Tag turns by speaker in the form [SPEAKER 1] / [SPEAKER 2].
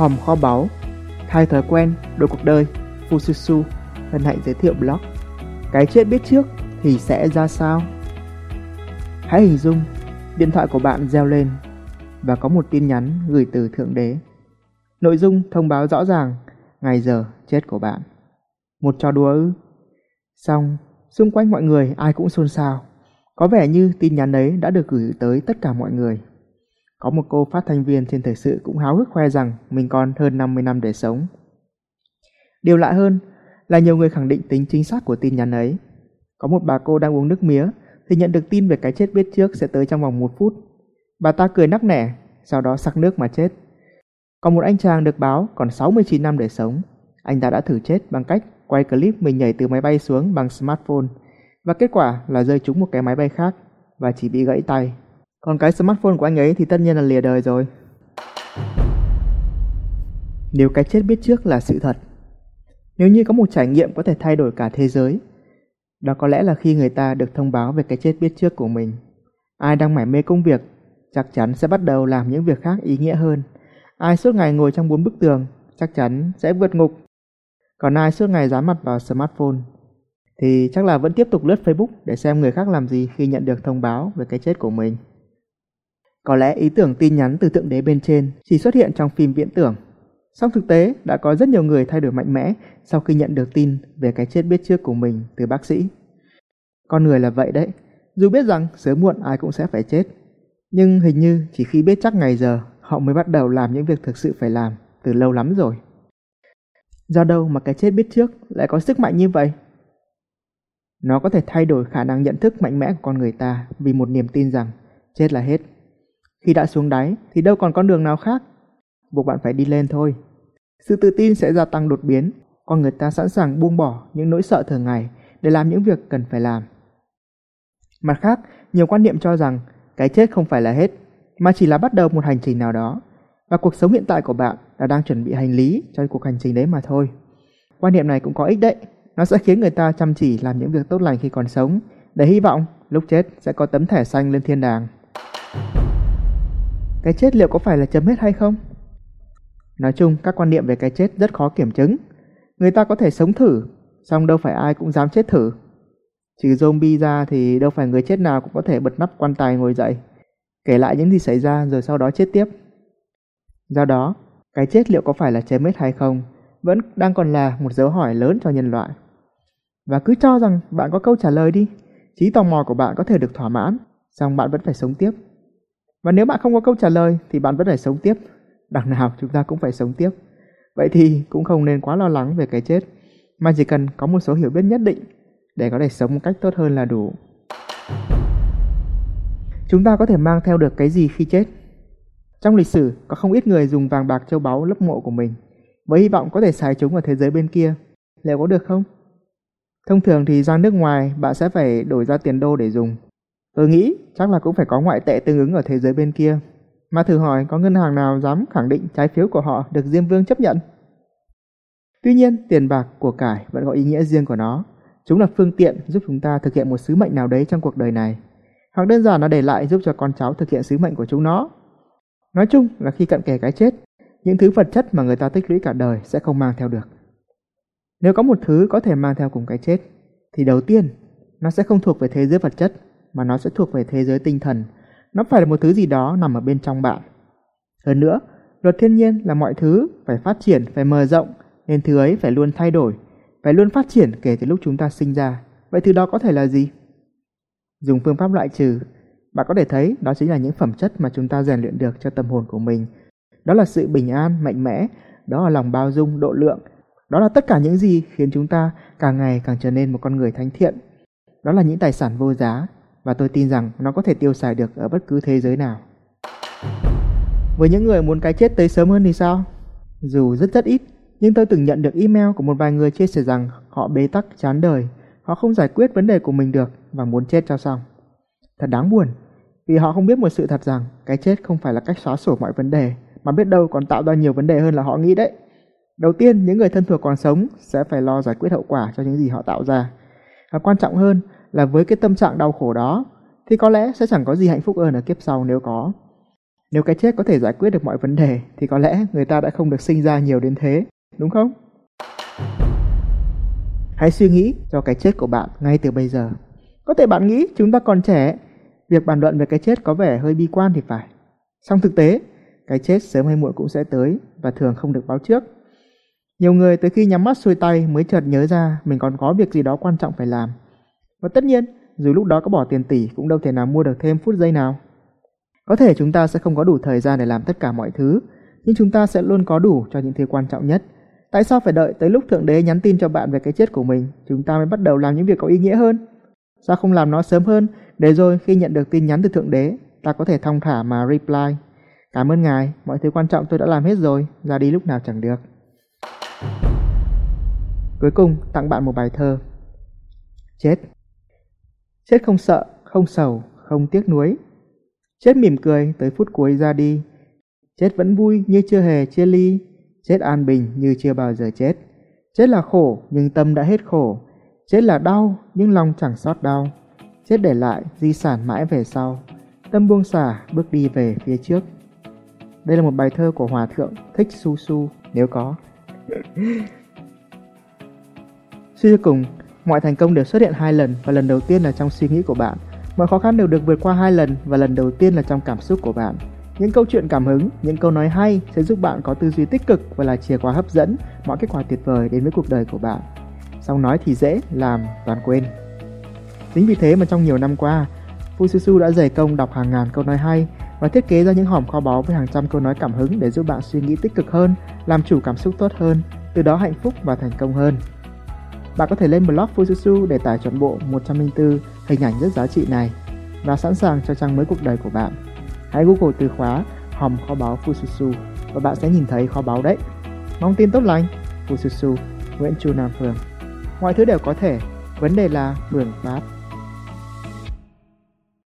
[SPEAKER 1] Hòm kho báu, thay thói quen, đổi cuộc đời, Fususu hân hạnh giới thiệu blog. Cái chết biết trước thì sẽ ra sao? Hãy hình dung, điện thoại của bạn reo lên và có một tin nhắn gửi từ Thượng Đế. Nội dung thông báo rõ ràng ngày giờ chết của bạn. Một trò đùa ư? Xong, xung quanh mọi người ai cũng xôn xao. Có vẻ như tin nhắn ấy đã được gửi tới tất cả mọi người. Có một cô phát thanh viên trên thời sự cũng háo hức khoe rằng mình còn hơn 50 năm để sống. Điều lạ hơn là nhiều người khẳng định tính chính xác của tin nhắn ấy. Có một bà cô đang uống nước mía thì nhận được tin về cái chết biết trước sẽ tới trong vòng một phút. Bà ta cười nắc nẻ, sau đó sặc nước mà chết. Còn một anh chàng được báo còn 69 năm để sống. Anh ta đã thử chết bằng cách quay clip mình nhảy từ máy bay xuống bằng smartphone và kết quả là rơi trúng một cái máy bay khác và chỉ bị gãy tay. Còn cái smartphone của anh ấy thì tất nhiên là lìa đời rồi. Nếu cái chết biết trước là sự thật, nếu như có một trải nghiệm có thể thay đổi cả thế giới, đó có lẽ là khi người ta được thông báo về cái chết biết trước của mình. Ai đang mải mê công việc chắc chắn sẽ bắt đầu làm những việc khác ý nghĩa hơn. Ai suốt ngày ngồi trong bốn bức tường chắc chắn sẽ vượt ngục. Còn ai suốt ngày dán mặt vào smartphone thì chắc là vẫn tiếp tục lướt Facebook để xem người khác làm gì khi nhận được thông báo về cái chết của mình. Có lẽ ý tưởng tin nhắn từ tượng đế bên trên chỉ xuất hiện trong phim viễn tưởng. Song thực tế đã có rất nhiều người thay đổi mạnh mẽ sau khi nhận được tin về cái chết biết trước của mình từ bác sĩ. Con người là vậy đấy, dù biết rằng sớm muộn ai cũng sẽ phải chết. Nhưng hình như chỉ khi biết chắc ngày giờ họ mới bắt đầu làm những việc thực sự phải làm từ lâu lắm rồi. Do đâu mà cái chết biết trước lại có sức mạnh như vậy? Nó có thể thay đổi khả năng nhận thức mạnh mẽ của con người ta vì một niềm tin rằng chết là hết. Khi đã xuống đáy thì đâu còn con đường nào khác. Buộc bạn phải đi lên thôi. Sự tự tin sẽ gia tăng đột biến. Con người ta sẵn sàng buông bỏ những nỗi sợ thường ngày để làm những việc cần phải làm. Mặt khác, nhiều quan niệm cho rằng cái chết không phải là hết, mà chỉ là bắt đầu một hành trình nào đó. Và cuộc sống hiện tại của bạn là đang chuẩn bị hành lý cho cuộc hành trình đấy mà thôi. Quan niệm này cũng có ích đấy. Nó sẽ khiến người ta chăm chỉ làm những việc tốt lành khi còn sống, để hy vọng lúc chết sẽ có tấm thẻ xanh lên thiên đàng. Cái chết liệu có phải là chấm hết hay không? Nói chung, các quan niệm về cái chết rất khó kiểm chứng. Người ta có thể sống thử, song đâu phải ai cũng dám chết thử. Trừ zombie ra thì đâu phải người chết nào cũng có thể bật nắp quan tài ngồi dậy, kể lại những gì xảy ra rồi sau đó chết tiếp. Do đó, cái chết liệu có phải là chấm hết hay không vẫn đang còn là một dấu hỏi lớn cho nhân loại. Và cứ cho rằng bạn có câu trả lời đi, trí tò mò của bạn có thể được thỏa mãn, song bạn vẫn phải sống tiếp. Và nếu bạn không có câu trả lời thì bạn vẫn phải sống tiếp. Đằng nào chúng ta cũng phải sống tiếp. Vậy thì cũng không nên quá lo lắng về cái chết, mà chỉ cần có một số hiểu biết nhất định để có thể sống một cách tốt hơn là đủ. Chúng ta có thể mang theo được cái gì khi chết? Trong lịch sử, có không ít người dùng vàng bạc châu báu lấp mộ của mình, với hy vọng có thể xài chúng ở thế giới bên kia. Liệu có được không? Thông thường thì ra nước ngoài bạn sẽ phải đổi ra tiền đô để dùng. Tôi nghĩ chắc là cũng phải có ngoại tệ tương ứng ở thế giới bên kia. Mà thử hỏi có ngân hàng nào dám khẳng định trái phiếu của họ được Diêm Vương chấp nhận? Tuy nhiên, tiền bạc của cải vẫn có ý nghĩa riêng của nó. Chúng là phương tiện giúp chúng ta thực hiện một sứ mệnh nào đấy trong cuộc đời này. Hoặc đơn giản là để lại giúp cho con cháu thực hiện sứ mệnh của chúng nó. Nói chung là khi cận kề cái chết, những thứ vật chất mà người ta tích lũy cả đời sẽ không mang theo được. Nếu có một thứ có thể mang theo cùng cái chết, thì đầu tiên, nó sẽ không thuộc về thế giới vật chất, mà nó sẽ thuộc về thế giới tinh thần. Nó phải là một thứ gì đó nằm ở bên trong bạn. Hơn nữa, luật thiên nhiên là mọi thứ phải phát triển, phải mở rộng, nên thứ ấy phải luôn thay đổi, phải luôn phát triển kể từ lúc chúng ta sinh ra. Vậy thứ đó có thể là gì? Dùng phương pháp loại trừ, bạn có thể thấy đó chính là những phẩm chất mà chúng ta rèn luyện được cho tâm hồn của mình. Đó là sự bình an, mạnh mẽ, đó là lòng bao dung, độ lượng, đó là tất cả những gì khiến chúng ta càng ngày càng trở nên một con người thánh thiện. Đó là những tài sản vô giá và tôi tin rằng nó có thể tiêu xài được ở bất cứ thế giới nào. Với những người muốn cái chết tới sớm hơn thì sao? Dù rất rất ít, nhưng tôi từng nhận được email của một vài người chia sẻ rằng họ bế tắc chán đời, họ không giải quyết vấn đề của mình được và muốn chết cho xong. Thật đáng buồn, vì họ không biết một sự thật rằng cái chết không phải là cách xóa sổ mọi vấn đề, mà biết đâu còn tạo ra nhiều vấn đề hơn là họ nghĩ đấy. Đầu tiên, những người thân thuộc còn sống sẽ phải lo giải quyết hậu quả cho những gì họ tạo ra. Và quan trọng hơn là với cái tâm trạng đau khổ đó thì có lẽ sẽ chẳng có gì hạnh phúc hơn ở kiếp sau nếu có. Nếu cái chết có thể giải quyết được mọi vấn đề thì có lẽ người ta đã không được sinh ra nhiều đến thế, đúng không? Hãy suy nghĩ cho cái chết của bạn ngay từ bây giờ. Có thể bạn nghĩ chúng ta còn trẻ, việc bàn luận về cái chết có vẻ hơi bi quan thì phải. Song thực tế, cái chết sớm hay muộn cũng sẽ tới và thường không được báo trước. Nhiều người tới khi nhắm mắt xuôi tay mới chợt nhớ ra mình còn có việc gì đó quan trọng phải làm. Và tất nhiên, dù lúc đó có bỏ tiền tỷ cũng đâu thể nào mua được thêm phút giây nào. Có thể chúng ta sẽ không có đủ thời gian để làm tất cả mọi thứ, nhưng chúng ta sẽ luôn có đủ cho những thứ quan trọng nhất. Tại sao phải đợi tới lúc Thượng Đế nhắn tin cho bạn về cái chết của mình, chúng ta mới bắt đầu làm những việc có ý nghĩa hơn? Sao không làm nó sớm hơn, để rồi khi nhận được tin nhắn từ Thượng Đế, ta có thể thong thả mà reply. Cảm ơn ngài, mọi thứ quan trọng tôi đã làm hết rồi, ra đi lúc nào chẳng được. Cuối cùng, tặng bạn một bài thơ. Chết Chết không sợ, không sầu, không tiếc nuối. Chết mỉm cười tới phút cuối ra đi. Chết vẫn vui như chưa hề chia ly. Chết an bình như chưa bao giờ chết. Chết là khổ nhưng tâm đã hết khổ. Chết là đau nhưng lòng chẳng sót đau. Chết để lại di sản mãi về sau. Tâm buông xả bước đi về phía trước. Đây là một bài thơ của Hòa Thượng Thích Su Su nếu có. Suy cho cùng, mọi thành công đều xuất hiện hai lần và lần đầu tiên là trong suy nghĩ của bạn. Mọi khó khăn đều được vượt qua hai lần và lần đầu tiên là trong cảm xúc của bạn. Những câu chuyện cảm hứng, những câu nói hay sẽ giúp bạn có tư duy tích cực và là chìa khóa hấp dẫn mọi kết quả tuyệt vời đến với cuộc đời của bạn. Xong nói thì dễ, làm toàn quên. Chính vì thế mà trong nhiều năm qua, Fususu đã dày công đọc hàng ngàn câu nói hay và thiết kế ra những hòm kho báu với hàng trăm câu nói cảm hứng để giúp bạn suy nghĩ tích cực hơn, làm chủ cảm xúc tốt hơn, từ đó hạnh phúc và thành công hơn. Bạn có thể lên blog Fususu để tải toàn bộ 104 hình ảnh rất giá trị này và sẵn sàng cho trang mới cuộc đời của bạn. Hãy Google từ khóa hòm kho báu Fususu và bạn sẽ nhìn thấy kho báu đấy. Mong tin tốt lành, Fususu, Nguyễn Chu Nam Phương. Mọi thứ đều có thể, vấn đề là phương pháp.